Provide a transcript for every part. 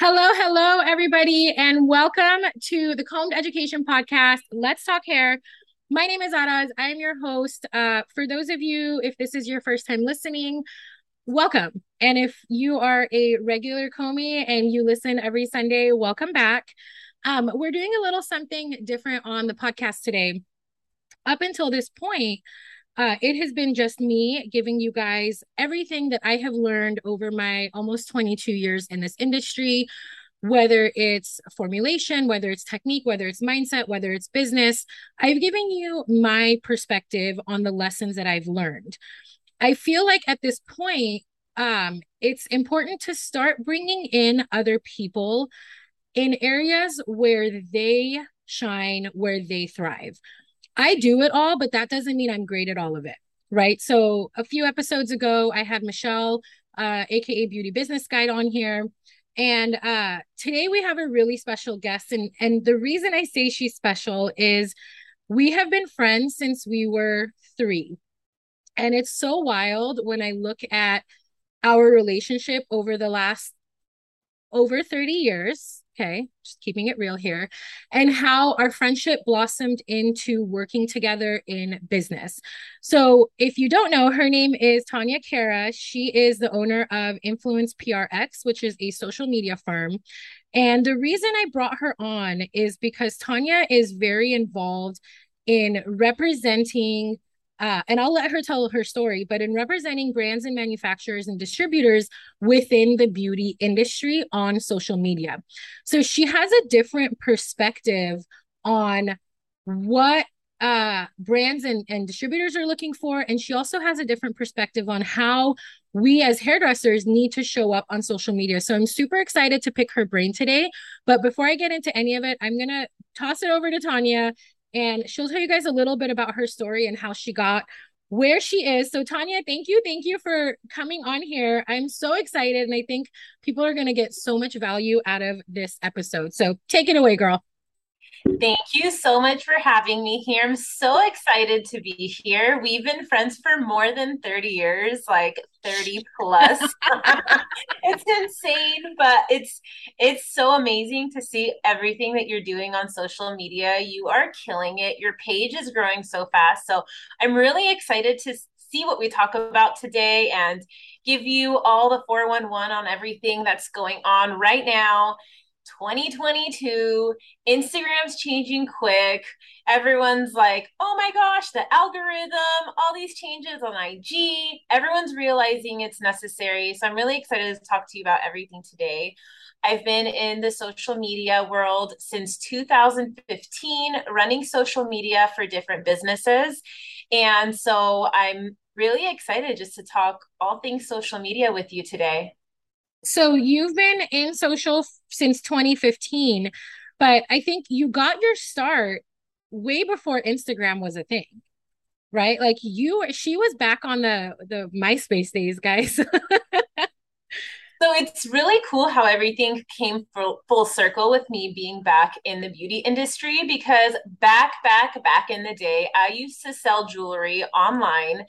Hello, hello, everybody, and welcome to the Combed Education Podcast. Let's talk hair. My name is Araz. I am your host. Uh, for those of you, if this is your first time listening, welcome. And if you are a regular Comey and you listen every Sunday, welcome back. Um, we're doing a little something different on the podcast today. Up until this point, uh, it has been just me giving you guys everything that I have learned over my almost 22 years in this industry, whether it's formulation, whether it's technique, whether it's mindset, whether it's business. I've given you my perspective on the lessons that I've learned. I feel like at this point, um, it's important to start bringing in other people in areas where they shine, where they thrive. I do it all, but that doesn't mean I'm great at all of it. Right. So a few episodes ago, I had Michelle, uh, aka Beauty Business Guide, on here. And uh, today we have a really special guest. And, and the reason I say she's special is we have been friends since we were three. And it's so wild when I look at our relationship over the last over 30 years okay, just keeping it real here, and how our friendship blossomed into working together in business. So, if you don't know, her name is Tanya Kara. She is the owner of Influence PRX, which is a social media firm. And the reason I brought her on is because Tanya is very involved in representing uh, and I'll let her tell her story, but in representing brands and manufacturers and distributors within the beauty industry on social media. So she has a different perspective on what uh, brands and, and distributors are looking for. And she also has a different perspective on how we as hairdressers need to show up on social media. So I'm super excited to pick her brain today. But before I get into any of it, I'm going to toss it over to Tanya and she'll tell you guys a little bit about her story and how she got where she is. So, Tanya, thank you. Thank you for coming on here. I'm so excited, and I think people are going to get so much value out of this episode. So, take it away, girl. Thank you so much for having me here. I'm so excited to be here. We've been friends for more than 30 years, like 30 plus. it's insane, but it's it's so amazing to see everything that you're doing on social media. You are killing it. Your page is growing so fast. So, I'm really excited to see what we talk about today and give you all the 411 on everything that's going on right now 2022 instagram's changing quick. Everyone's like oh my gosh the algorithm all these changes on ig everyone's realizing it's necessary. So i'm really excited to talk to you about everything today. I've been in the social media world since 2015 running social media for different businesses. And so i'm really excited just to talk all things social media with you today so you've been in social since 2015, but I think you got your start way before Instagram was a thing. Right? Like you she was back on the the MySpace days, guys. So it's really cool how everything came full, full circle with me being back in the beauty industry because back, back, back in the day, I used to sell jewelry online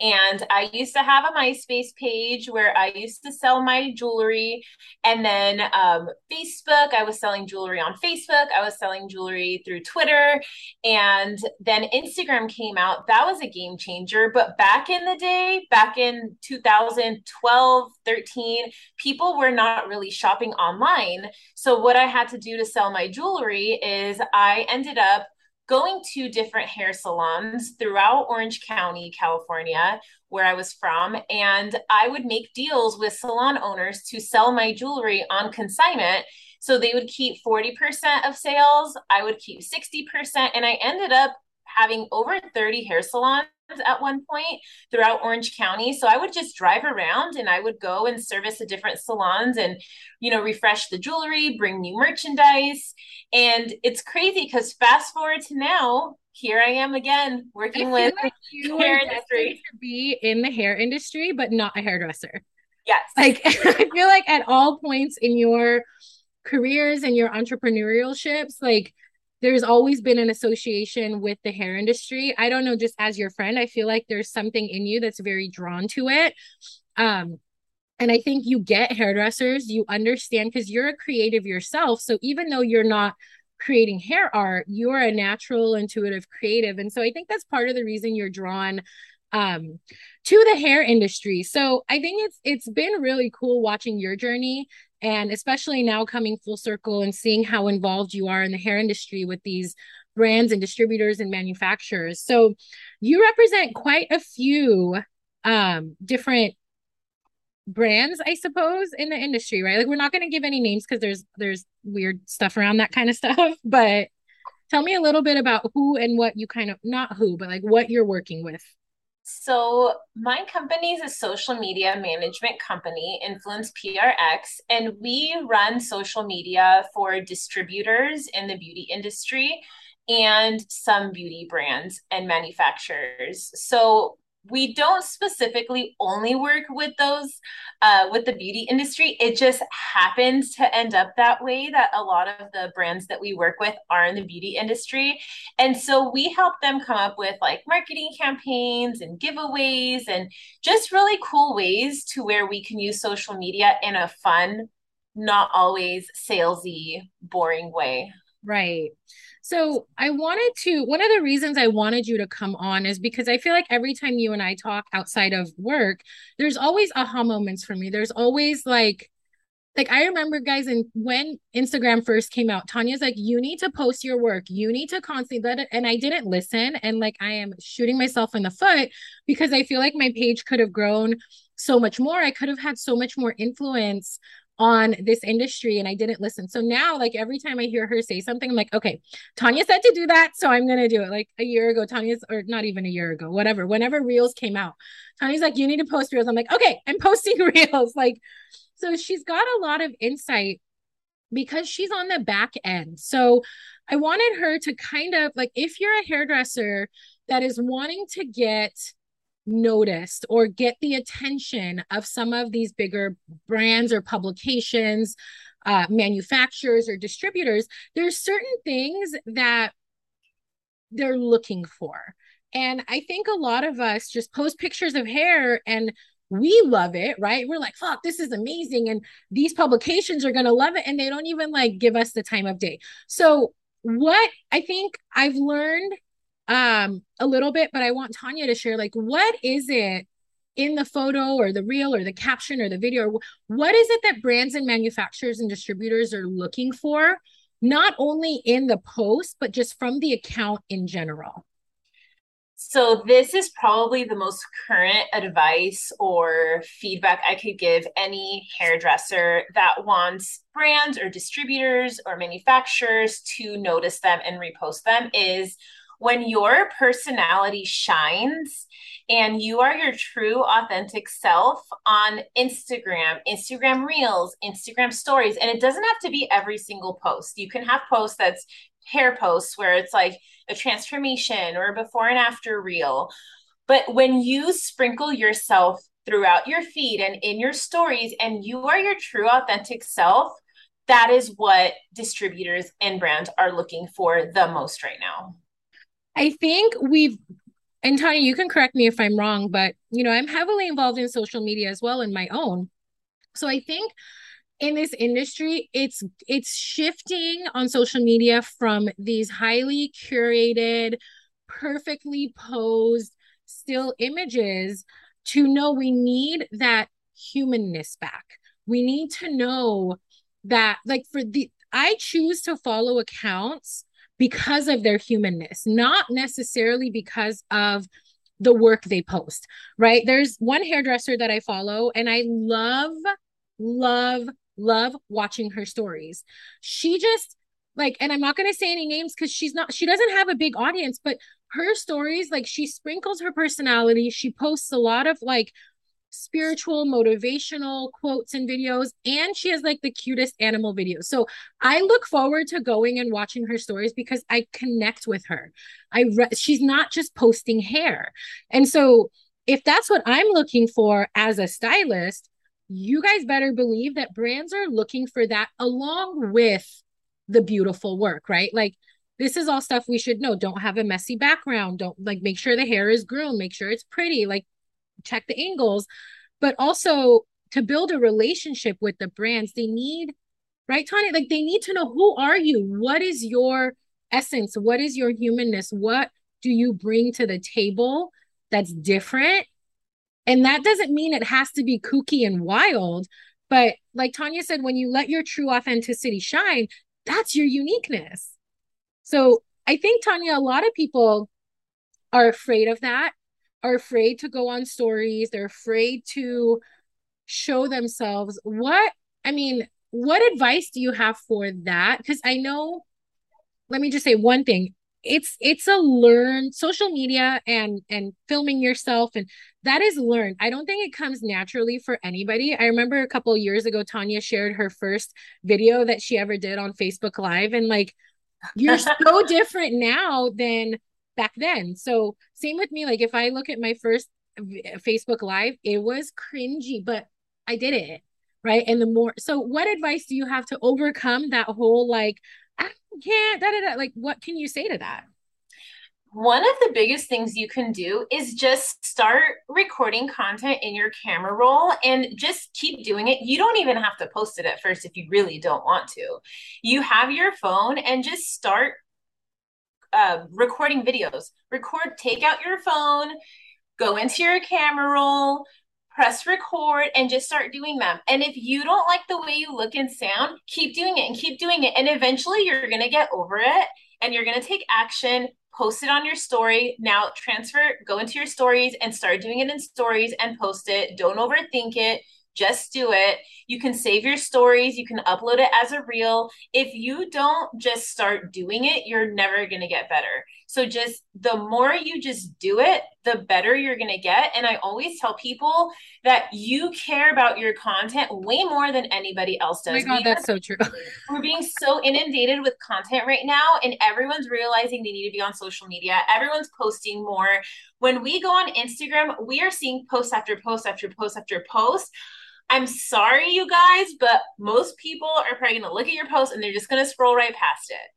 and I used to have a MySpace page where I used to sell my jewelry. And then um, Facebook, I was selling jewelry on Facebook, I was selling jewelry through Twitter. And then Instagram came out. That was a game changer. But back in the day, back in 2012, 13, people were not really shopping online. So, what I had to do to sell my jewelry is I ended up going to different hair salons throughout Orange County, California, where I was from. And I would make deals with salon owners to sell my jewelry on consignment. So they would keep 40% of sales, I would keep 60%. And I ended up having over 30 hair salons at one point throughout Orange County. So I would just drive around and I would go and service the different salons and, you know, refresh the jewelry, bring new merchandise. And it's crazy because fast forward to now, here I am again working with like you hair industry. To be in the hair industry, but not a hairdresser. Yes. Like I feel like at all points in your careers and your entrepreneurship, like there's always been an association with the hair industry. I don't know, just as your friend, I feel like there's something in you that's very drawn to it. Um, and I think you get hairdressers, you understand because you're a creative yourself. So even though you're not creating hair art, you're a natural, intuitive creative. And so I think that's part of the reason you're drawn um to the hair industry. So I think it's it's been really cool watching your journey and especially now coming full circle and seeing how involved you are in the hair industry with these brands and distributors and manufacturers. So you represent quite a few um different brands, I suppose, in the industry, right? Like we're not going to give any names because there's there's weird stuff around that kind of stuff, but tell me a little bit about who and what you kind of not who, but like what you're working with. So, my company is a social media management company, Influence PRX, and we run social media for distributors in the beauty industry and some beauty brands and manufacturers. So, we don't specifically only work with those uh, with the beauty industry. It just happens to end up that way that a lot of the brands that we work with are in the beauty industry. And so we help them come up with like marketing campaigns and giveaways and just really cool ways to where we can use social media in a fun not always salesy boring way. Right so I wanted to, one of the reasons I wanted you to come on is because I feel like every time you and I talk outside of work, there's always aha moments for me. There's always like, like I remember guys and when Instagram first came out, Tanya's like, you need to post your work. You need to constantly let it. And I didn't listen. And like I am shooting myself in the foot because I feel like my page could have grown so much more. I could have had so much more influence on this industry and I didn't listen. So now, like every time I hear her say something, I'm like, okay, Tanya said to do that. So I'm going to do it. Like a year ago, Tanya's, or not even a year ago, whatever, whenever Reels came out, Tanya's like, you need to post Reels. I'm like, okay, I'm posting Reels. Like, so she's got a lot of insight because she's on the back end. So I wanted her to kind of like, if you're a hairdresser that is wanting to get, noticed or get the attention of some of these bigger brands or publications, uh, manufacturers or distributors, there's certain things that they're looking for. And I think a lot of us just post pictures of hair and we love it, right? We're like, fuck, this is amazing. And these publications are going to love it. And they don't even like give us the time of day. So, what I think I've learned um a little bit, but I want Tanya to share like what is it in the photo or the reel or the caption or the video? What is it that brands and manufacturers and distributors are looking for not only in the post but just from the account in general? So this is probably the most current advice or feedback I could give any hairdresser that wants brands or distributors or manufacturers to notice them and repost them is when your personality shines and you are your true authentic self on Instagram, Instagram Reels, Instagram Stories, and it doesn't have to be every single post. You can have posts that's hair posts where it's like a transformation or a before and after reel. But when you sprinkle yourself throughout your feed and in your stories and you are your true authentic self, that is what distributors and brands are looking for the most right now. I think we've and Tanya, you can correct me if I'm wrong, but you know, I'm heavily involved in social media as well in my own. So I think in this industry, it's it's shifting on social media from these highly curated, perfectly posed still images to know we need that humanness back. We need to know that like for the I choose to follow accounts because of their humanness, not necessarily because of the work they post, right? There's one hairdresser that I follow and I love, love, love watching her stories. She just, like, and I'm not going to say any names because she's not, she doesn't have a big audience, but her stories, like, she sprinkles her personality. She posts a lot of like spiritual motivational quotes and videos and she has like the cutest animal videos. So i look forward to going and watching her stories because i connect with her. I re- she's not just posting hair. And so if that's what i'm looking for as a stylist you guys better believe that brands are looking for that along with the beautiful work right? Like this is all stuff we should know. Don't have a messy background. Don't like make sure the hair is groomed. Make sure it's pretty. Like check the angles, but also to build a relationship with the brands, they need, right, Tanya? Like they need to know who are you? What is your essence? What is your humanness? What do you bring to the table that's different? And that doesn't mean it has to be kooky and wild, but like Tanya said, when you let your true authenticity shine, that's your uniqueness. So I think, Tanya, a lot of people are afraid of that, are afraid to go on stories, they're afraid to show themselves. What, I mean, what advice do you have for that? Because I know, let me just say one thing it's it's a learned social media and and filming yourself and that is learned i don't think it comes naturally for anybody i remember a couple years ago tanya shared her first video that she ever did on facebook live and like you're so different now than back then so same with me like if i look at my first facebook live it was cringy but i did it right and the more so what advice do you have to overcome that whole like I can't da, da, da. like what can you say to that one of the biggest things you can do is just start recording content in your camera roll and just keep doing it. You don't even have to post it at first if you really don't want to. You have your phone and just start uh, recording videos. Record, take out your phone, go into your camera roll, press record and just start doing them. And if you don't like the way you look and sound, keep doing it and keep doing it. And eventually you're going to get over it and you're going to take action, post it on your story. Now transfer, go into your stories and start doing it in stories and post it. Don't overthink it. Just do it. You can save your stories. You can upload it as a reel. If you don't just start doing it, you're never going to get better. So, just the more you just do it, the better you're going to get. And I always tell people that you care about your content way more than anybody else does. Oh my God, we that's so true. we're being so inundated with content right now, and everyone's realizing they need to be on social media. Everyone's posting more. When we go on Instagram, we are seeing post after post after post after post I'm sorry, you guys, but most people are probably going to look at your post and they're just going to scroll right past it.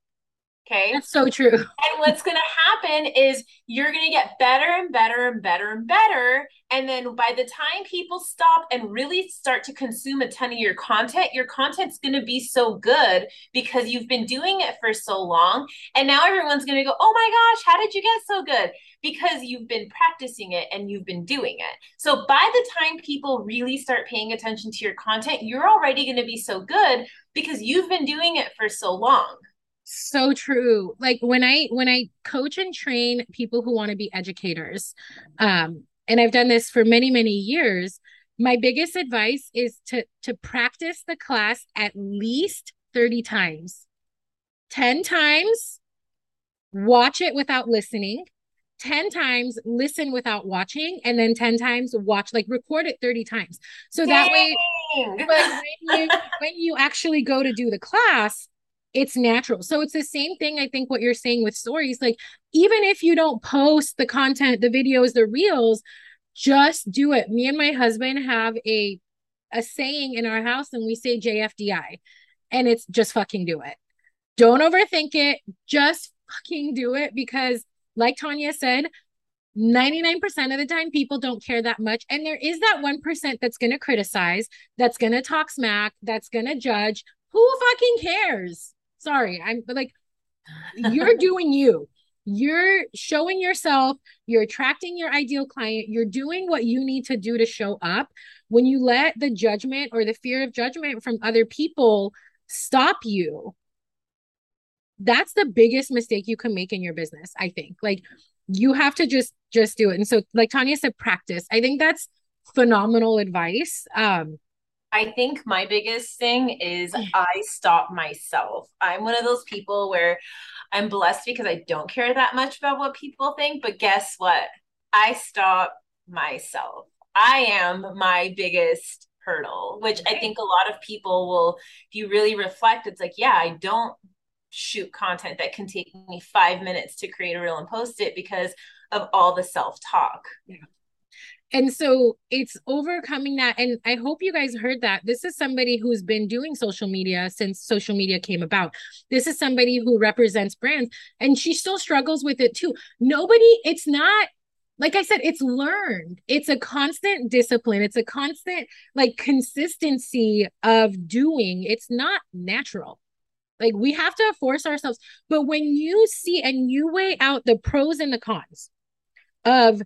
Okay. That's so true. And what's going to happen is you're going to get better and better and better and better. And then by the time people stop and really start to consume a ton of your content, your content's going to be so good because you've been doing it for so long. And now everyone's going to go, oh my gosh, how did you get so good? Because you've been practicing it and you've been doing it. So by the time people really start paying attention to your content, you're already going to be so good because you've been doing it for so long so true. Like when i when i coach and train people who want to be educators um and i've done this for many many years my biggest advice is to to practice the class at least 30 times. 10 times watch it without listening. 10 times listen without watching and then 10 times watch like record it 30 times. So Dang. that way when you, when you actually go to do the class it's natural. So it's the same thing I think what you're saying with stories like even if you don't post the content, the videos, the reels, just do it. Me and my husband have a a saying in our house and we say JFDI and it's just fucking do it. Don't overthink it, just fucking do it because like Tanya said, 99% of the time people don't care that much and there is that 1% that's going to criticize, that's going to talk smack, that's going to judge. Who fucking cares? Sorry, I'm like, you're doing you. You're showing yourself, you're attracting your ideal client, you're doing what you need to do to show up. When you let the judgment or the fear of judgment from other people stop you, that's the biggest mistake you can make in your business, I think. Like, you have to just just do it. And so, like Tanya said, practice. I think that's phenomenal advice. Um, I think my biggest thing is mm. I stop myself. I'm one of those people where I'm blessed because I don't care that much about what people think, but guess what? I stop myself. I am my biggest hurdle, which I think a lot of people will, if you really reflect, it's like, yeah, I don't shoot content that can take me five minutes to create a reel and post it because of all the self talk. Yeah and so it's overcoming that and i hope you guys heard that this is somebody who's been doing social media since social media came about this is somebody who represents brands and she still struggles with it too nobody it's not like I said, it's learned. It's a constant discipline. It's a constant like consistency of doing. It's not natural. Like we have to force ourselves. But when you see and you weigh out the pros and the cons of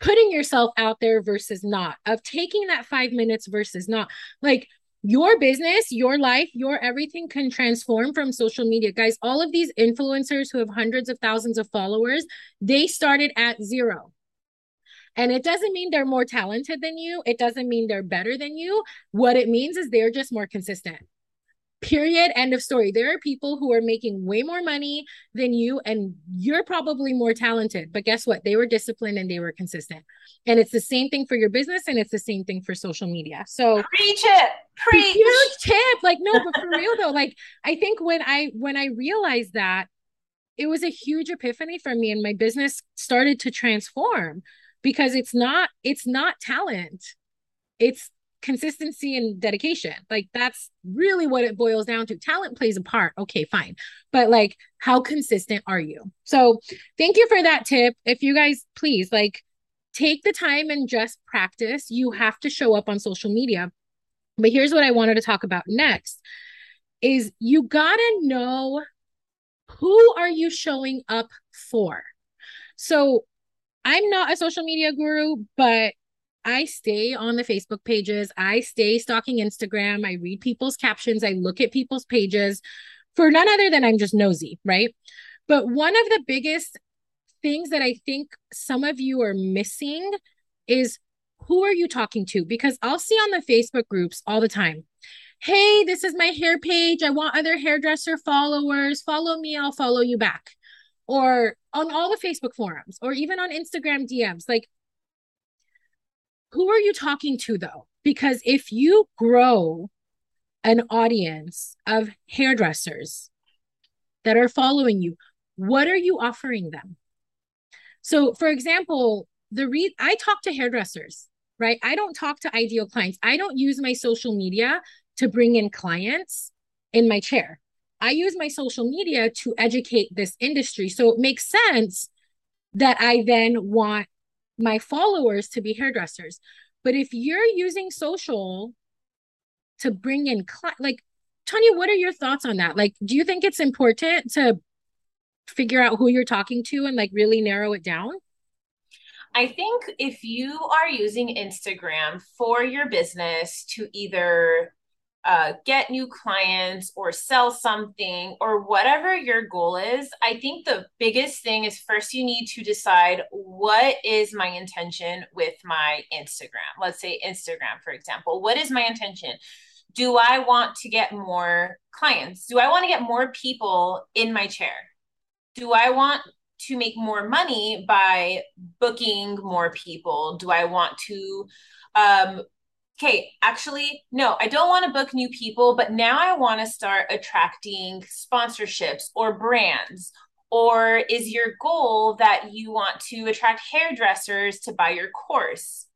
putting yourself out there versus not, of taking that five minutes versus not, like your business, your life, your everything can transform from social media. Guys, all of these influencers who have hundreds of thousands of followers, they started at zero. And it doesn't mean they're more talented than you. It doesn't mean they're better than you. What it means is they're just more consistent. Period. End of story. There are people who are making way more money than you, and you're probably more talented. But guess what? They were disciplined and they were consistent. And it's the same thing for your business, and it's the same thing for social media. So preach it, preach. Huge tip. Like no, but for real though, like I think when I when I realized that, it was a huge epiphany for me, and my business started to transform because it's not it's not talent, it's consistency and dedication. Like that's really what it boils down to. Talent plays a part. Okay, fine. But like how consistent are you? So, thank you for that tip. If you guys please like take the time and just practice. You have to show up on social media. But here's what I wanted to talk about next is you got to know who are you showing up for? So, I'm not a social media guru, but I stay on the Facebook pages. I stay stalking Instagram. I read people's captions. I look at people's pages for none other than I'm just nosy, right? But one of the biggest things that I think some of you are missing is who are you talking to? Because I'll see on the Facebook groups all the time. Hey, this is my hair page. I want other hairdresser followers. Follow me, I'll follow you back. Or on all the Facebook forums, or even on Instagram DMs. Like, who are you talking to though? Because if you grow an audience of hairdressers that are following you, what are you offering them? So, for example, the re I talk to hairdressers, right? I don't talk to ideal clients. I don't use my social media to bring in clients in my chair. I use my social media to educate this industry. So it makes sense that I then want my followers to be hairdressers. But if you're using social to bring in like Tanya, what are your thoughts on that? Like, do you think it's important to figure out who you're talking to and like really narrow it down? I think if you are using Instagram for your business to either uh, get new clients or sell something or whatever your goal is, I think the biggest thing is first you need to decide what is my intention with my Instagram. Let's say Instagram, for example. What is my intention? Do I want to get more clients? Do I want to get more people in my chair? Do I want to make more money by booking more people? Do I want to um, okay, actually, no, I don't want to book new people, but now I want to start attracting sponsorships or brands. Or is your goal that you want to attract hairdressers to buy your course?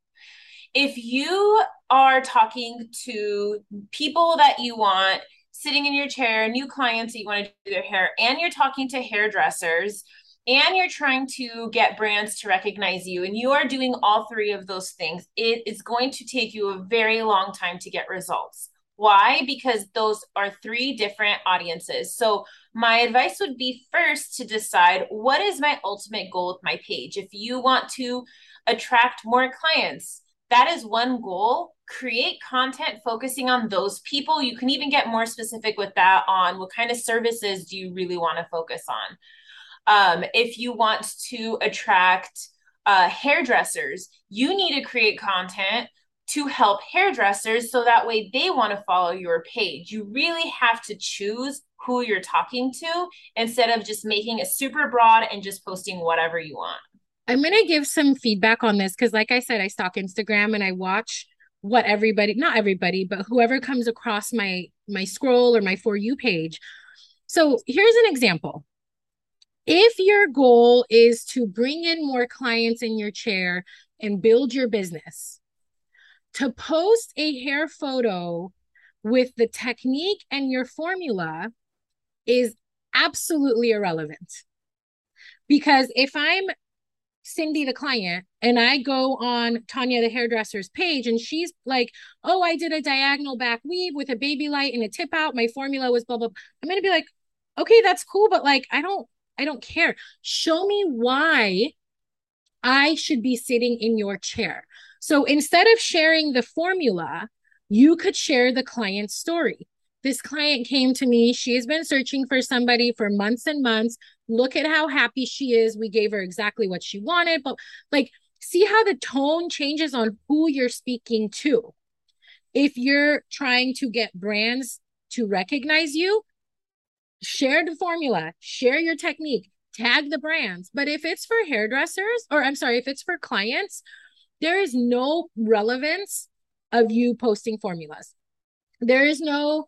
If you are talking to people that you want sitting in your chair, new clients that you want to do their hair, and you're talking to hairdressers, and you're trying to get brands to recognize you and you are doing all three of those things, it is going to take you a very long time to get results. Why? Because those are three different audiences. So, my advice would be first to decide what is my ultimate goal with my page. If you want to attract more clients, that is one goal. Create content focusing on those people. You can even get more specific with that on what kind of services do you really want to focus on. Um, if you want to attract uh, hairdressers, you need to create content to help hairdressers so that way they want to follow your page. You really have to choose who you're talking to instead of just making it super broad and just posting whatever you want. I'm going to give some feedback on this because, like I said, I stalk Instagram and I watch what everybody, not everybody, but whoever comes across my my scroll or my for you page. So here's an example if your goal is to bring in more clients in your chair and build your business, to post a hair photo with the technique and your formula is absolutely irrelevant. Because if I'm Cindy, the client, and I go on Tanya, the hairdresser's page, and she's like, Oh, I did a diagonal back weave with a baby light and a tip out. My formula was blah, blah. I'm going to be like, Okay, that's cool. But like, I don't, I don't care. Show me why I should be sitting in your chair. So instead of sharing the formula, you could share the client's story. This client came to me. She has been searching for somebody for months and months. Look at how happy she is. We gave her exactly what she wanted. But like, see how the tone changes on who you're speaking to. If you're trying to get brands to recognize you, share the formula, share your technique, tag the brands. But if it's for hairdressers, or I'm sorry, if it's for clients, there is no relevance of you posting formulas. There is no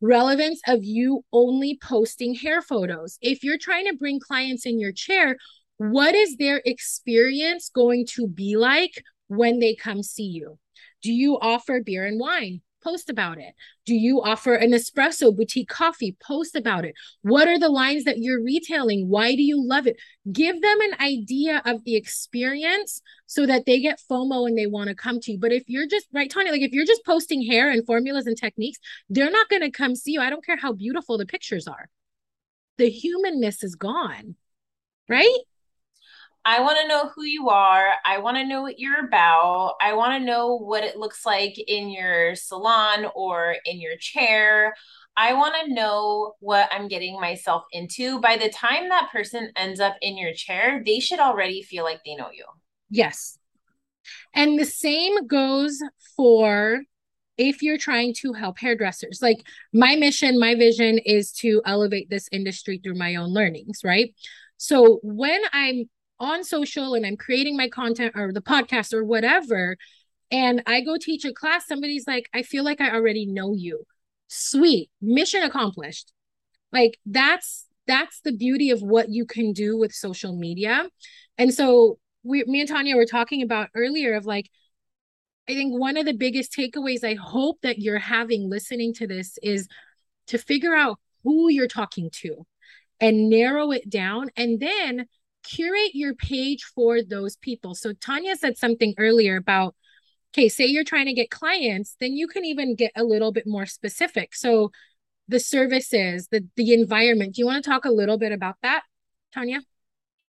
relevance of you only posting hair photos. If you're trying to bring clients in your chair, what is their experience going to be like when they come see you? Do you offer beer and wine? Post about it. Do you offer an espresso boutique coffee? Post about it. What are the lines that you're retailing? Why do you love it? Give them an idea of the experience so that they get FOMO and they want to come to you. But if you're just, right, Tony, like if you're just posting hair and formulas and techniques, they're not going to come see you. I don't care how beautiful the pictures are. The humanness is gone, right? I want to know who you are. I want to know what you're about. I want to know what it looks like in your salon or in your chair. I want to know what I'm getting myself into. By the time that person ends up in your chair, they should already feel like they know you. Yes. And the same goes for if you're trying to help hairdressers. Like my mission, my vision is to elevate this industry through my own learnings, right? So when I'm on social and I'm creating my content or the podcast or whatever, and I go teach a class, somebody's like, I feel like I already know you. Sweet, mission accomplished. Like that's that's the beauty of what you can do with social media. And so we me and Tanya were talking about earlier of like I think one of the biggest takeaways I hope that you're having listening to this is to figure out who you're talking to and narrow it down and then curate your page for those people. So Tanya said something earlier about okay, say you're trying to get clients, then you can even get a little bit more specific. So the services, the the environment. Do you want to talk a little bit about that, Tanya?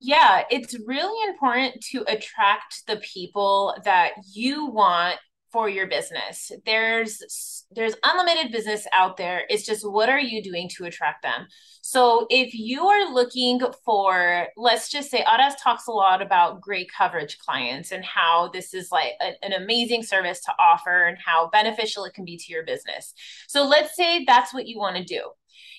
Yeah, it's really important to attract the people that you want for your business. There's there's unlimited business out there. It's just what are you doing to attract them? So if you are looking for, let's just say, Araz talks a lot about gray coverage clients and how this is like a, an amazing service to offer and how beneficial it can be to your business. So let's say that's what you want to do.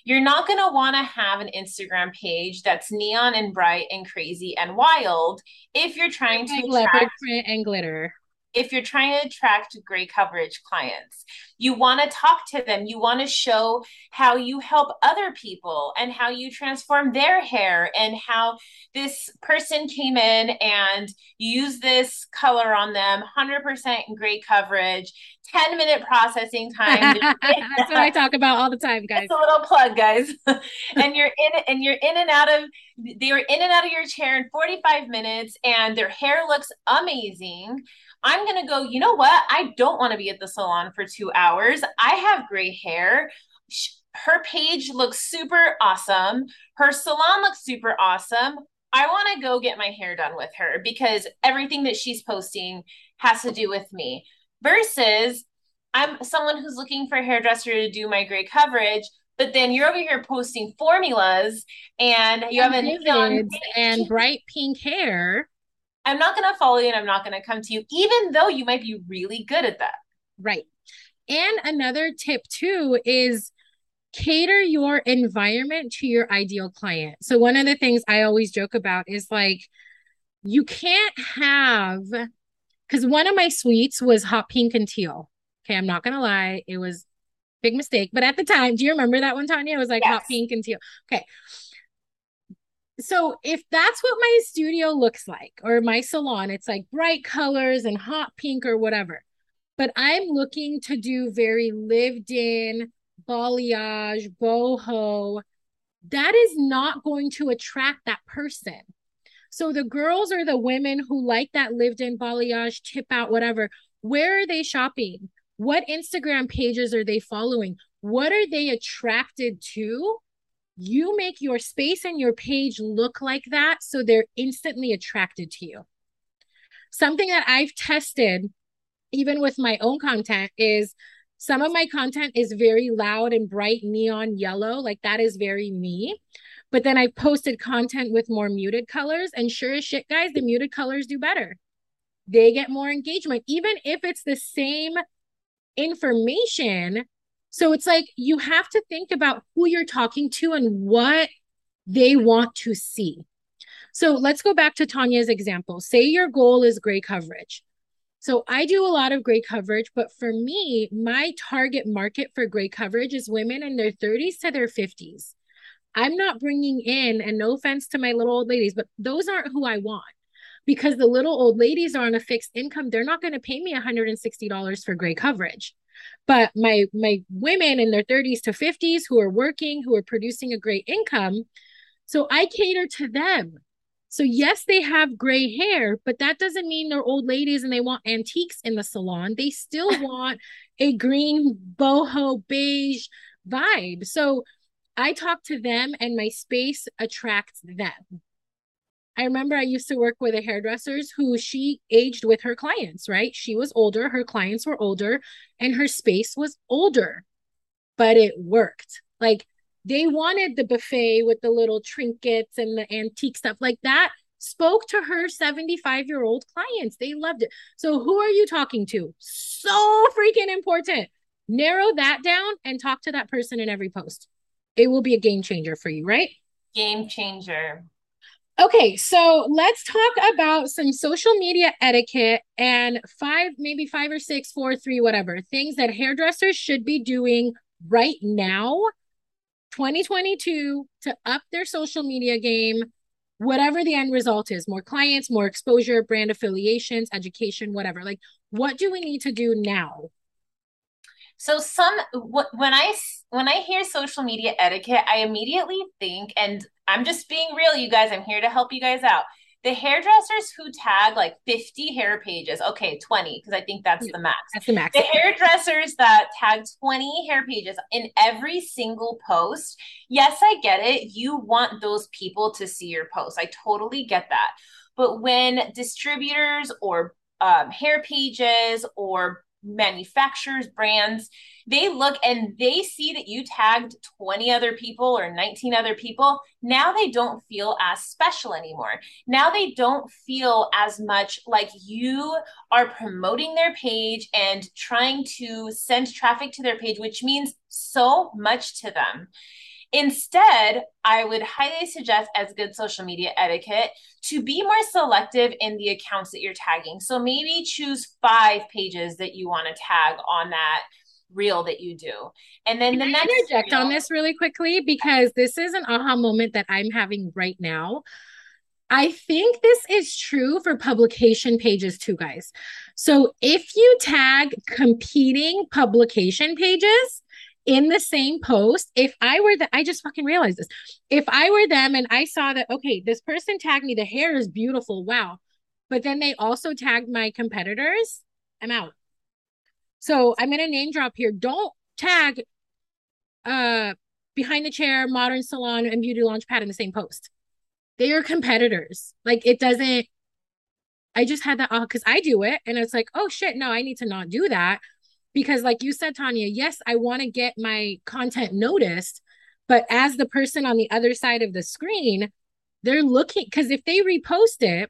You're not going to want to have an Instagram page that's neon and bright and crazy and wild if you're trying to leopard print and glitter if you're trying to attract gray coverage clients. You want to talk to them. You want to show how you help other people and how you transform their hair and how this person came in and use this color on them 100% gray coverage, 10 minute processing time. That's what I talk about all the time, guys. It's a little plug, guys. and you're in and you're in and out of they were in and out of your chair in 45 minutes and their hair looks amazing I'm going to go, you know what? I don't want to be at the salon for two hours. I have gray hair. Her page looks super awesome. Her salon looks super awesome. I want to go get my hair done with her because everything that she's posting has to do with me. Versus, I'm someone who's looking for a hairdresser to do my gray coverage, but then you're over here posting formulas and you have a and bright pink hair I'm not going to follow you and I'm not going to come to you, even though you might be really good at that. Right. And another tip too is cater your environment to your ideal client. So, one of the things I always joke about is like, you can't have, because one of my suites was hot pink and teal. Okay. I'm not going to lie. It was big mistake. But at the time, do you remember that one, Tanya? It was like yes. hot pink and teal. Okay so if that's what my studio looks like or my salon it's like bright colors and hot pink or whatever but i'm looking to do very lived in balayage boho that is not going to attract that person So the girls or the women who like that lived in balayage, tip out, whatever, where are they shopping? What Instagram pages are they following? What are they attracted to? You make your space and your page look like that so they're instantly attracted to you. Something that I've tested, even with my own content, is some of my content is very loud and bright neon yellow. Like that is very me. But then I posted content with more muted colors. And sure as shit, guys, the muted colors do better. They get more engagement, even if it's the same information. So it's like you have to think about who you're talking to and what they want to see. So let's go back to Tanya's example. Say your goal is gray coverage. So I do a lot of gray coverage, but for me, my target market for gray coverage is women in their 30s to their 50s. I'm not bringing in, and no offense to my little old ladies, but those aren't who I want because the little old ladies are on a fixed income. They're not going to pay me $160 for gray coverage. But my my women in their 30s to 50s who are working, who are producing a great income, so I cater to them. So yes, they have gray hair, but that doesn't mean they're old ladies and they want antiques in the salon. They still want a green boho beige vibe. So I talk to them and my space attracts them. I remember I used to work with a hairdressers who she aged with her clients, right? She was older, her clients were older, and her space was older, but it worked. Like they wanted the buffet with the little trinkets and the antique stuff like that spoke to her 75 year old clients. They loved it. So, who are you talking to? So freaking important. Narrow that down and talk to that person in every post it will be a game changer for you, right? Game changer. Okay, so let's talk about some social media etiquette and five, maybe five or six, four, three, whatever things that hairdressers should be doing right now, 2022, to up their social media game, whatever the end result is more clients, more exposure, brand affiliations, education, whatever. Like, what do we need to do now? So some when I when I hear social media etiquette, I immediately think, and I'm just being real, you guys. I'm here to help you guys out. The hairdressers who tag like 50 hair pages, okay, 20, because I think that's the max. That's the max. The hairdressers that tag 20 hair pages in every single post. Yes, I get it. You want those people to see your post. I totally get that. But when distributors or um, hair pages or manufacturers, brands, they look and they see that you tagged 20 other people or 19 other people. Now they don't feel as special anymore. Now they don't feel as much like you are promoting their page and trying to send traffic to their page, which means so much to them. Instead, I would highly suggest, as good social media etiquette, to be more selective in the accounts that you're tagging. So maybe choose five pages that you want to tag on that reel that you do. And then Can the I next interject reel, on this really quickly because this is an aha moment that I'm having right now. I think this is true for publication pages too, guys. So if you tag competing publication pages, in the same post, if I were the, I just fucking realized this. If I were them and I saw that, okay, this person tagged me, the hair is beautiful, wow. But then they also tagged my competitors, I'm out. So I'm gonna name drop here. Don't tag uh behind the chair, modern salon, and beauty launch pad in the same post. They are competitors. Like it doesn't. I just had that because I do it, and it's like, oh shit, no, I need to not do that because like you said tanya yes i want to get my content noticed but as the person on the other side of the screen they're looking because if they repost it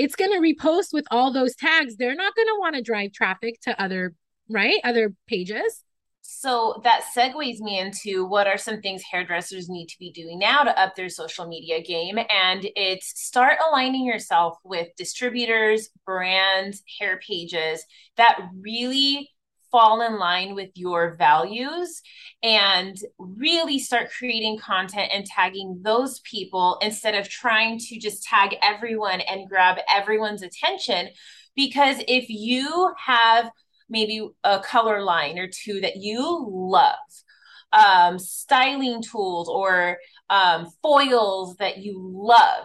it's going to repost with all those tags. They're not going to want to drive traffic to other right other pages. So that segues me into what are some things hairdressers need to be doing now to up their social media game and it's start aligning yourself with distributors brands hair pages that really fall in line with your values and really start creating content and tagging those people instead of trying to just tag everyone and grab everyone's attention. Because if you have maybe a color line or two that you love, um, styling tools or um, foils that you love,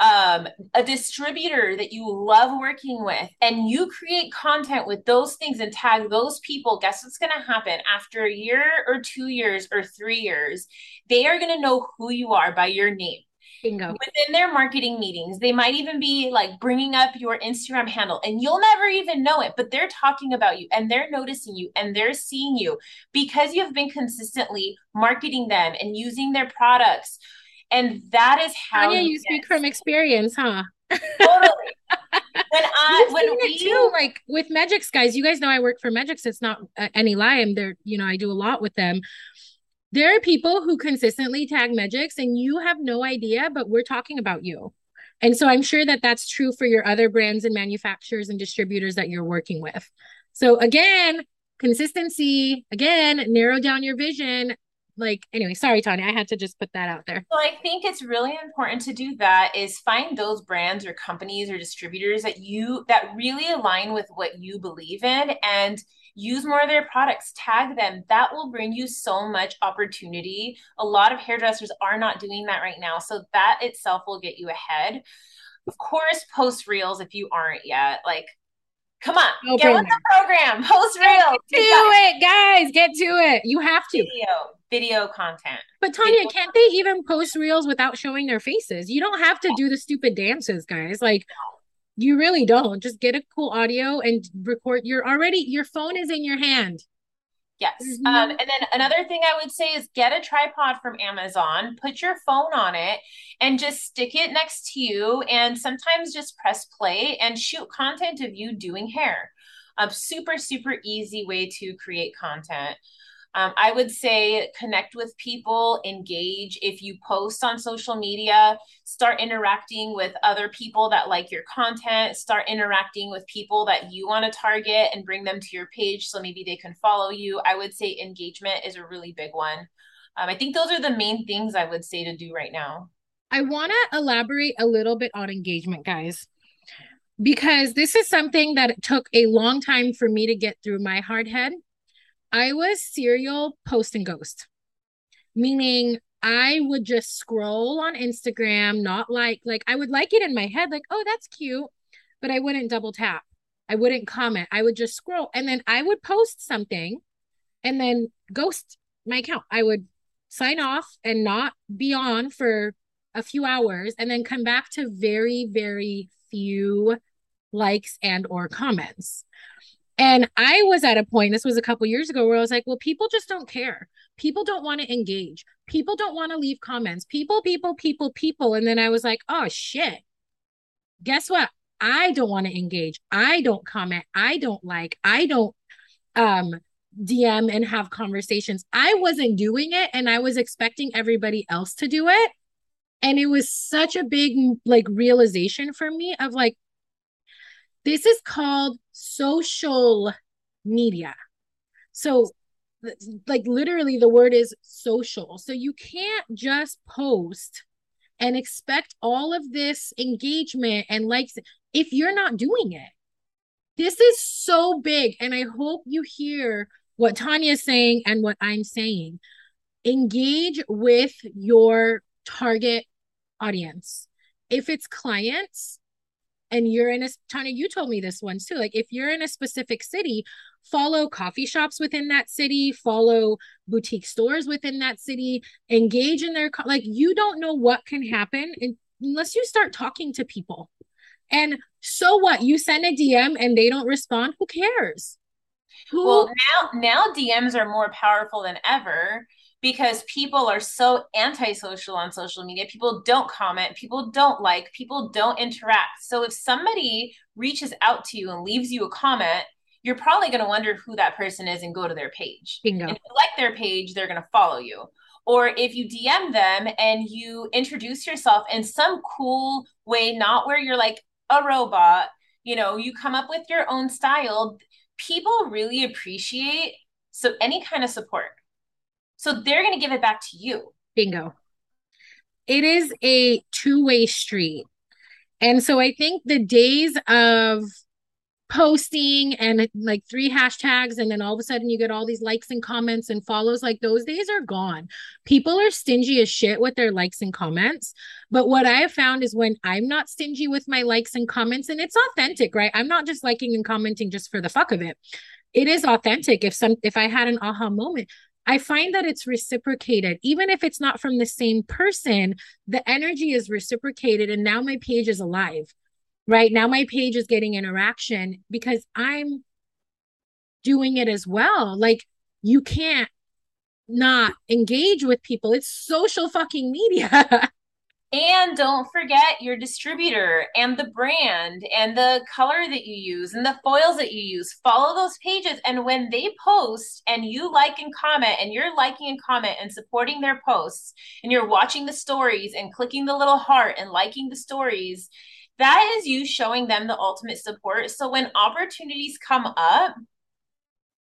um, a distributor that you love working with, and you create content with those things and tag those people, guess what's going to happen after a year or two years or three years? They are going to know who you are by your name. Bingo. Within their marketing meetings, they might even be like bringing up your Instagram handle and you'll never even know it, but they're talking about you and they're noticing you and they're seeing you because you've been consistently marketing them and using their products and that is how Tanya, you, you speak from experience, huh? Totally. when I You've when we too, like with Magix guys, you guys know I work for Magix. It's not uh, any lie. I'm there, you know, I do a lot with them. There are people who consistently tag Magix and you have no idea, but we're talking about you. And so I'm sure that that's true for your other brands and manufacturers and distributors that you're working with. So again, consistency, again, narrow down your vision like anyway sorry tanya i had to just put that out there well i think it's really important to do that is find those brands or companies or distributors that you that really align with what you believe in and use more of their products tag them that will bring you so much opportunity a lot of hairdressers are not doing that right now so that itself will get you ahead of course post reels if you aren't yet like Come on, no get with the program. Post reels. Get to it, guys. Get to it. You have to. Video, video content. But Tanya, video can't they even post reels without showing their faces? You don't have to do the stupid dances, guys. Like you really don't. Just get a cool audio and record. You're already your phone is in your hand. Yes. Mm-hmm. Um, and then another thing I would say is get a tripod from Amazon, put your phone on it, and just stick it next to you. And sometimes just press play and shoot content of you doing hair. A super, super easy way to create content. Um, I would say connect with people, engage. If you post on social media, start interacting with other people that like your content, start interacting with people that you want to target and bring them to your page so maybe they can follow you. I would say engagement is a really big one. Um, I think those are the main things I would say to do right now. I want to elaborate a little bit on engagement, guys because this is something that took a long time for me to get through my hard head. I was serial post and ghost, meaning I would just scroll on Instagram, not like like I would like it in my head, like, oh, that's cute, but I wouldn't double tap. I wouldn't comment. I would just scroll and then I would post something and then ghost my account. I would sign off and not be on for a few hours and then come back to very, very few likes and or comments. And I was at a point, this was a couple years ago, where I was like, well, people just don't care. People don't want to engage. People don't want to leave comments. People, people, people, people. And then I was like, oh shit. Guess what? I don't want to engage. I don't comment. I don't like. I don't um DM and have conversations. I wasn't doing it and I was expecting everybody else to do it. And it was such a big like realization for me of like, this is called social media. So, like, literally, the word is social. So, you can't just post and expect all of this engagement and likes if you're not doing it. This is so big. And I hope you hear what Tanya is saying and what I'm saying. Engage with your target audience. If it's clients, and you're in a Tanya, you told me this once too. Like if you're in a specific city, follow coffee shops within that city, follow boutique stores within that city, engage in their like you don't know what can happen unless you start talking to people. And so what? You send a DM and they don't respond, who cares? Who- well, now now DMs are more powerful than ever because people are so antisocial on social media. People don't comment, people don't like, people don't interact. So if somebody reaches out to you and leaves you a comment, you're probably going to wonder who that person is and go to their page. Bingo. And if you like their page, they're going to follow you. Or if you DM them and you introduce yourself in some cool way, not where you're like a robot, you know, you come up with your own style, people really appreciate so any kind of support so they're going to give it back to you. Bingo. It is a two way street. And so I think the days of posting and like three hashtags and then all of a sudden you get all these likes and comments and follows like those days are gone people are stingy as shit with their likes and comments but what i have found is when i'm not stingy with my likes and comments and it's authentic right i'm not just liking and commenting just for the fuck of it it is authentic if some if i had an aha moment I find that it's reciprocated. Even if it's not from the same person, the energy is reciprocated. And now my page is alive right now my page is getting interaction because i'm doing it as well like you can't not engage with people it's social fucking media And don't forget your distributor and the brand and the color that you use and the foils that you use. Follow those pages. And when they post and you like and comment, and you're liking and comment and supporting their posts, and you're watching the stories and clicking the little heart and liking the stories, that is you showing them the ultimate support. So when opportunities come up,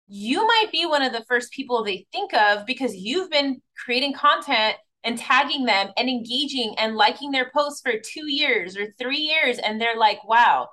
you might be one of the first people they think of because you've been creating content and tagging them and engaging and liking their posts for two years or three years. And they're like, wow,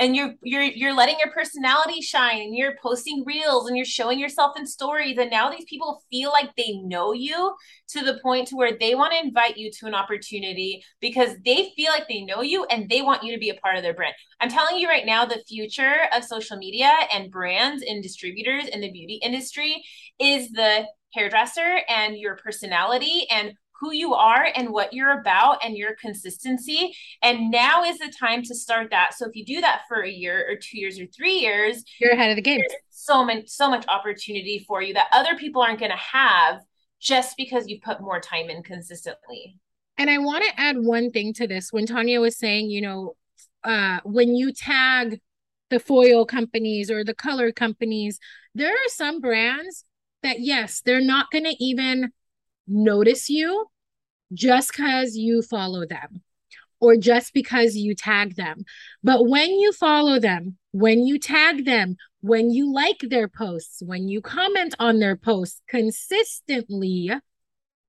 and you're you're you're letting your personality shine and you're posting reels and you're showing yourself in stories and now these people feel like they know you to the point to where they want to invite you to an opportunity because they feel like they know you and they want you to be a part of their brand. I'm telling you right now the future of social media and brands and distributors in the beauty industry is the hairdresser and your personality and who you are and what you're about and your consistency. And now is the time to start that. So if you do that for a year or two years or three years, you're ahead of the game. so much, so much opportunity for you that other people aren't going to have just because you put more time in consistently. And I want to add one thing to this. When Tanya was saying, you know, uh, when you tag the foil companies or the color companies, there are some brands that, yes, they're not going to even notice you just because you follow them or just because you tag them. But when you follow them, when you tag them, when you like their posts, when you comment on their posts consistently,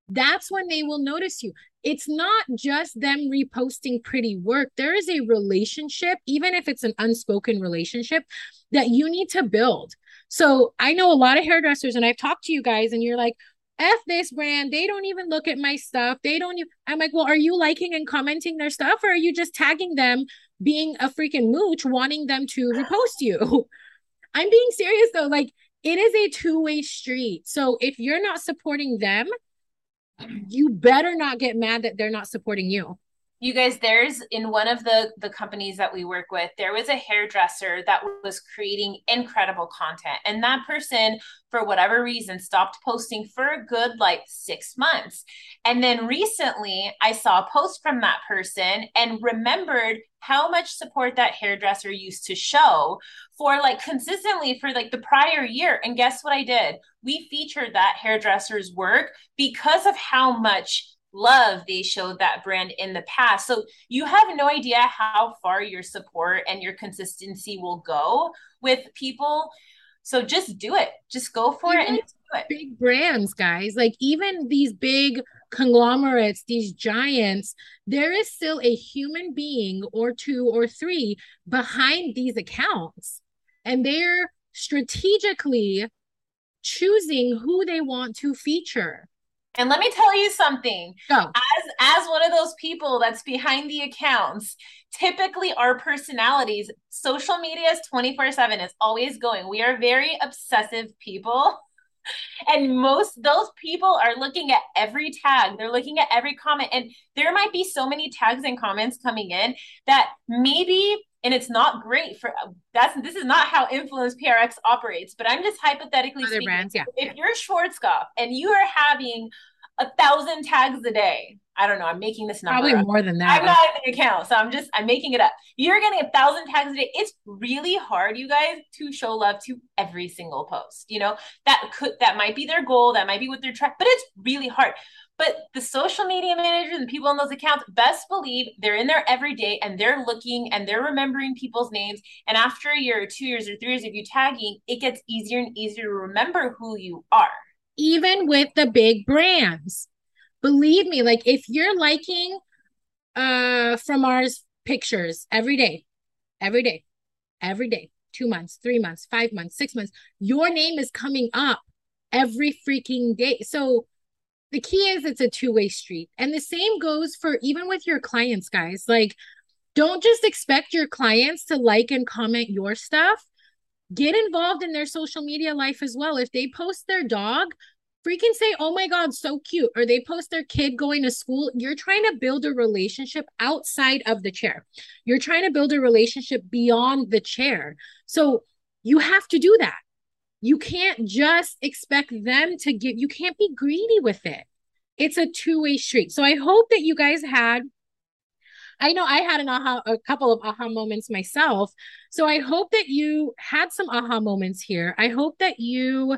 that's when they will notice you. It's not just them reposting pretty work. There is a relationship, even if it's an unspoken relationship, that you need to build. So I know a lot of hairdressers, and I've talked to you guys, and you're like, F this brand. They don't even look at my stuff. They don't even, I'm like, well, are you liking and commenting their stuff or are you just tagging them being a freaking mooch, wanting them to repost you? I'm being serious though. Like, it is a two way street. So if you're not supporting them, you better not get mad that they're not supporting you you guys there's in one of the the companies that we work with there was a hairdresser that was creating incredible content. And that person for whatever reason stopped posting for a good like 6 months. And then recently i saw a post from that person and remembered how much support that hairdresser used to show for like consistently for like the prior year. And guess what i did? We featured that hairdresser's work because of how much love they showed that brand in the past. So you have no idea how far your support and your consistency will go with people. So just do it. Just go for even it and do it. Big brands, guys. Like even these big conglomerates, these giants, there is still a human being or two or three behind these accounts. And they're strategically choosing who they want to feature. And let me tell you something. As as one of those people that's behind the accounts, typically our personalities, social media is 24/7 is always going. We are very obsessive people. And most those people are looking at every tag. They're looking at every comment and there might be so many tags and comments coming in that maybe and it's not great for that's this is not how influence prx operates but i'm just hypothetically Other speaking brands, yeah. if you're schwarzkopf and you are having a thousand tags a day i don't know i'm making this number probably up. more than that i'm not in the account so i'm just i'm making it up. You're getting a thousand tags a day. It's really hard you guys to show love to every single post you know? That could that might be their goal that might be what they're trying but it's really hard but the social media managers and people on those accounts best believe they're in there every day and they're looking and they're remembering people's names. And after a year or two years or three years of you tagging, it gets easier and easier to remember who you are. Even with the big brands. Believe me, like if you're liking uh from ours pictures every day, every day, every day, two months, three months, five months, six months. Your name is coming up every freaking day. So the key is it's a two-way street. And the same goes for even with your clients, guys. Like, don't just expect your clients to like and comment your stuff. Get involved in their social media life as well. If they post their dog, freaking say, oh my God, so cute. Or they post their kid going to school. You're trying to build a relationship outside of the chair. You're trying to build a relationship beyond the chair. So you have to do that. You can't just expect them to give, you can't be greedy with it. It's a two way street. So I hope that you guys had. I know I had an aha, a couple of aha moments myself. So I hope that you had some aha moments here. I hope that you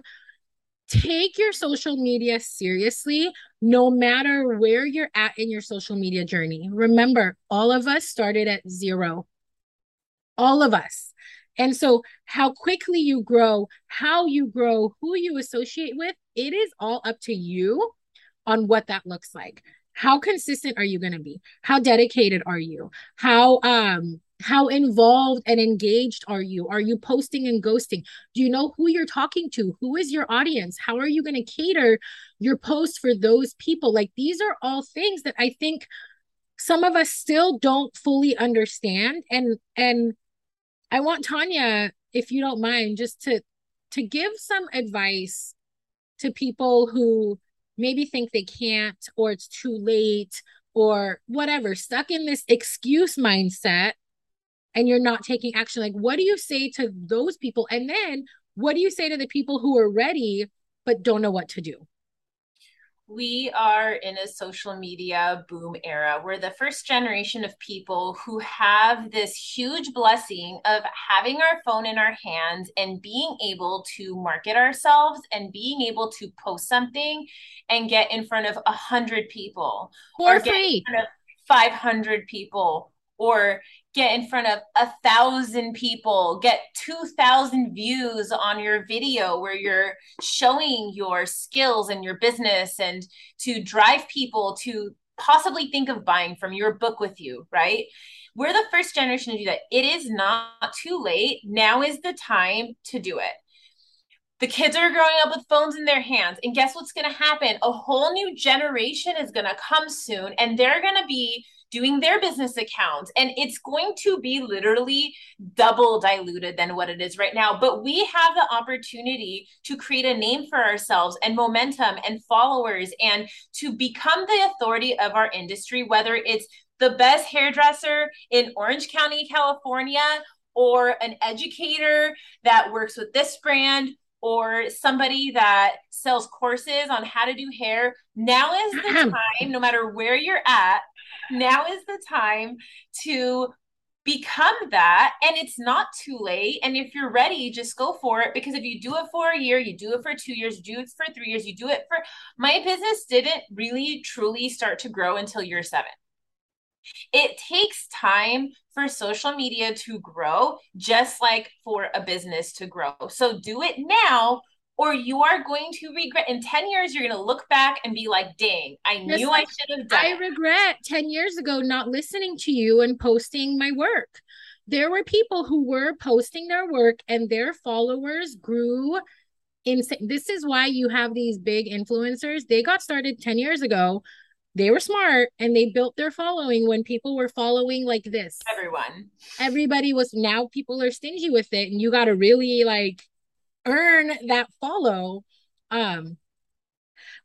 take your social media seriously no matter where you're at in your social media journey. Remember, all of us started at zero. All of us. And so, how quickly you grow, how you grow, who you associate with, it is all up to you on what that looks like. How consistent are you going to be? How dedicated are you? How um how involved and engaged are you? Are you posting and ghosting? Do you know who you're talking to? Who is your audience? How are you going to cater your post for those people? Like these are all things that I think some of us still don't fully understand and and I want Tanya if you don't mind just to to give some advice to people who maybe think they can't or it's too late or whatever stuck in this excuse mindset and you're not taking action. Like what do you say to those people? And then what do you say to the people who are ready but don't know what to do we are in a social media boom era. We're the first generation of people who have this huge blessing of having our phone in our hands and being able to market ourselves and being able to post something and get in front of a hundred people for or free. 500 people or get in front of a thousand people, get 2,000 views on your video where you're showing your skills and your business and to drive people to possibly think of buying from your book with you, right? We're the first generation to do that. It is not too late. Now is the time to do it. The kids are growing up with phones in their hands. And guess what's going to happen? A whole new generation is going to come soon, and they're going to be doing their business accounts and it's going to be literally double diluted than what it is right now. But we have the opportunity to create a name for ourselves and momentum and followers and to become the authority of our industry whether it's the best hairdresser in Orange County California or an educator that works with this brand or somebody that sells courses on how to do hair, now is the time, no matter where you're at, now is the time to become that and it's not too late. And if you're ready just go for it because if you do it for a year you do it for two years you do it for three years you do it for my business didn't really truly start to grow until year seven. It takes time for social media to grow just like for a business to grow. So do it now or you are going to regret in 10 years you're going to look back and be like dang i Just knew like, i should have done i regret 10 years ago not listening to you and posting my work. There were people who were posting their work and their followers grew insane this is why you have these big influencers. They got started 10 years ago. They were smart and they built their following when people were following like this. Everyone. Everybody was now people are stingy with it and you got to really like earn that follow um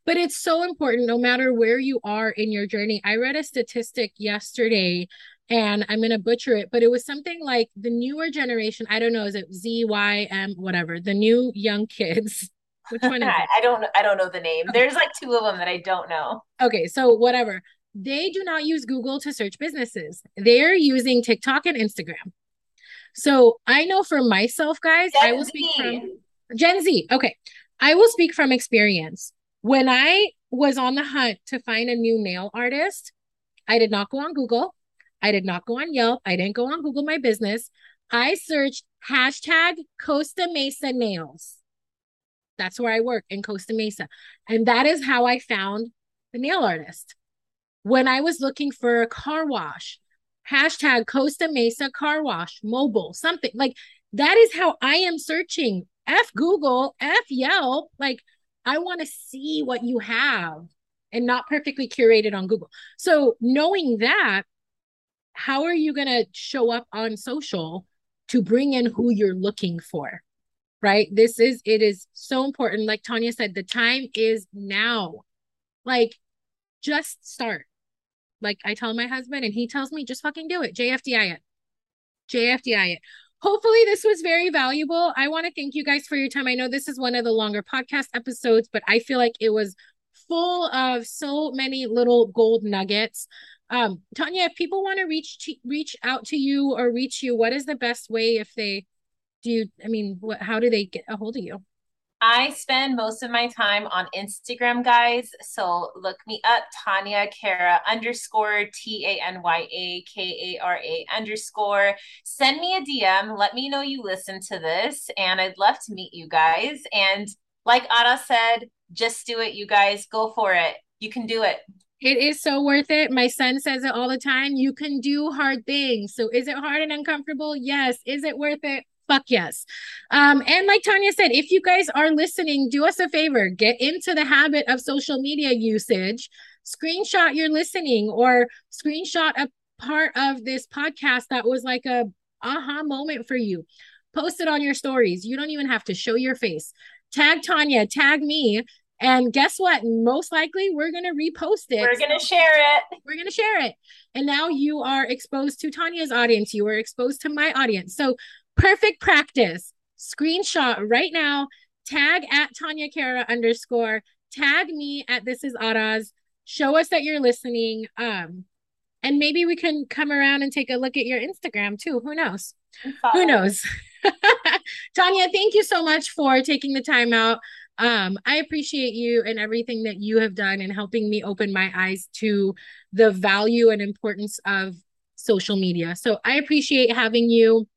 but it's so important no matter where you are in your journey. I read a statistic yesterday and i'm going to butcher it but it was something like the newer generation i don't know is it z y m whatever the new young kids which one is it? i don't i don't know the name. There's like two of them that i don't know. Okay so whatever. They do not use google to search businesses. They're using tiktok and instagram. So i know for myself guys i will speak from Gen Z. Okay. I will speak from experience. When I was on the hunt to find a new nail artist, I did not go on Google. I did not go on Yelp. I didn't go on Google My Business. I searched hashtag Costa Mesa Nails. That's where I work in Costa Mesa. And that is how I found the nail artist. When I was looking for a car wash, hashtag Costa Mesa car wash, mobile, something like That is how I am searching. F Google, F Yelp. Like, I want to see what you have and not perfectly curated on Google. So, knowing that, how are you going to show up on social to bring in who you're looking for? Right? This is, it is so important. Like Tanya said, the time is now. Like, just start. Like I tell my husband, and he tells me, just fucking do it. JFDI it. JFDI it. Hopefully, this was very valuable. I want to thank you guys for your time. I know this is one of the longer podcast episodes, but I feel like it was full of so many little gold nuggets. Um, Tanya, if people want to reach reach out to you or reach you, what is the best way if they do you, I mean, what how do they get a hold of you? I spend most of my time on Instagram, guys. So look me up, Tanya Kara underscore T A N Y A K A R A underscore. Send me a DM. Let me know you listen to this, and I'd love to meet you guys. And like Ada said, just do it, you guys. Go for it. You can do it. It is so worth it. My son says it all the time. You can do hard things. So is it hard and uncomfortable? Yes. Is it worth it? Fuck yes. Um, and like Tanya said, if you guys are listening, do us a favor, get into the habit of social media usage, screenshot your listening or screenshot a part of this podcast that was like a aha moment for you. Post it on your stories. You don't even have to show your face. Tag Tanya, tag me, and guess what? Most likely we're going to repost it. We're going to share it. We're going to share it. And now you are exposed to Tanya's audience. You are exposed to my audience. So perfect practice. Screenshot right now. Tag at Tanya Kara underscore. Tag me at This Is Araz. Show us that you're listening. Um, and maybe we can come around and take a look at your Instagram too. Who knows? Who knows? Tanya, thank you so much for taking the time out. Um, I appreciate you and everything that you have done and helping me open my eyes to the value and importance of social media. So I appreciate having you.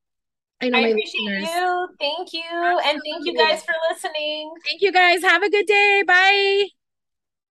I, I appreciate listeners. you. Thank you. Absolutely. And thank you guys for listening. Thank you guys. Have a good day. Bye.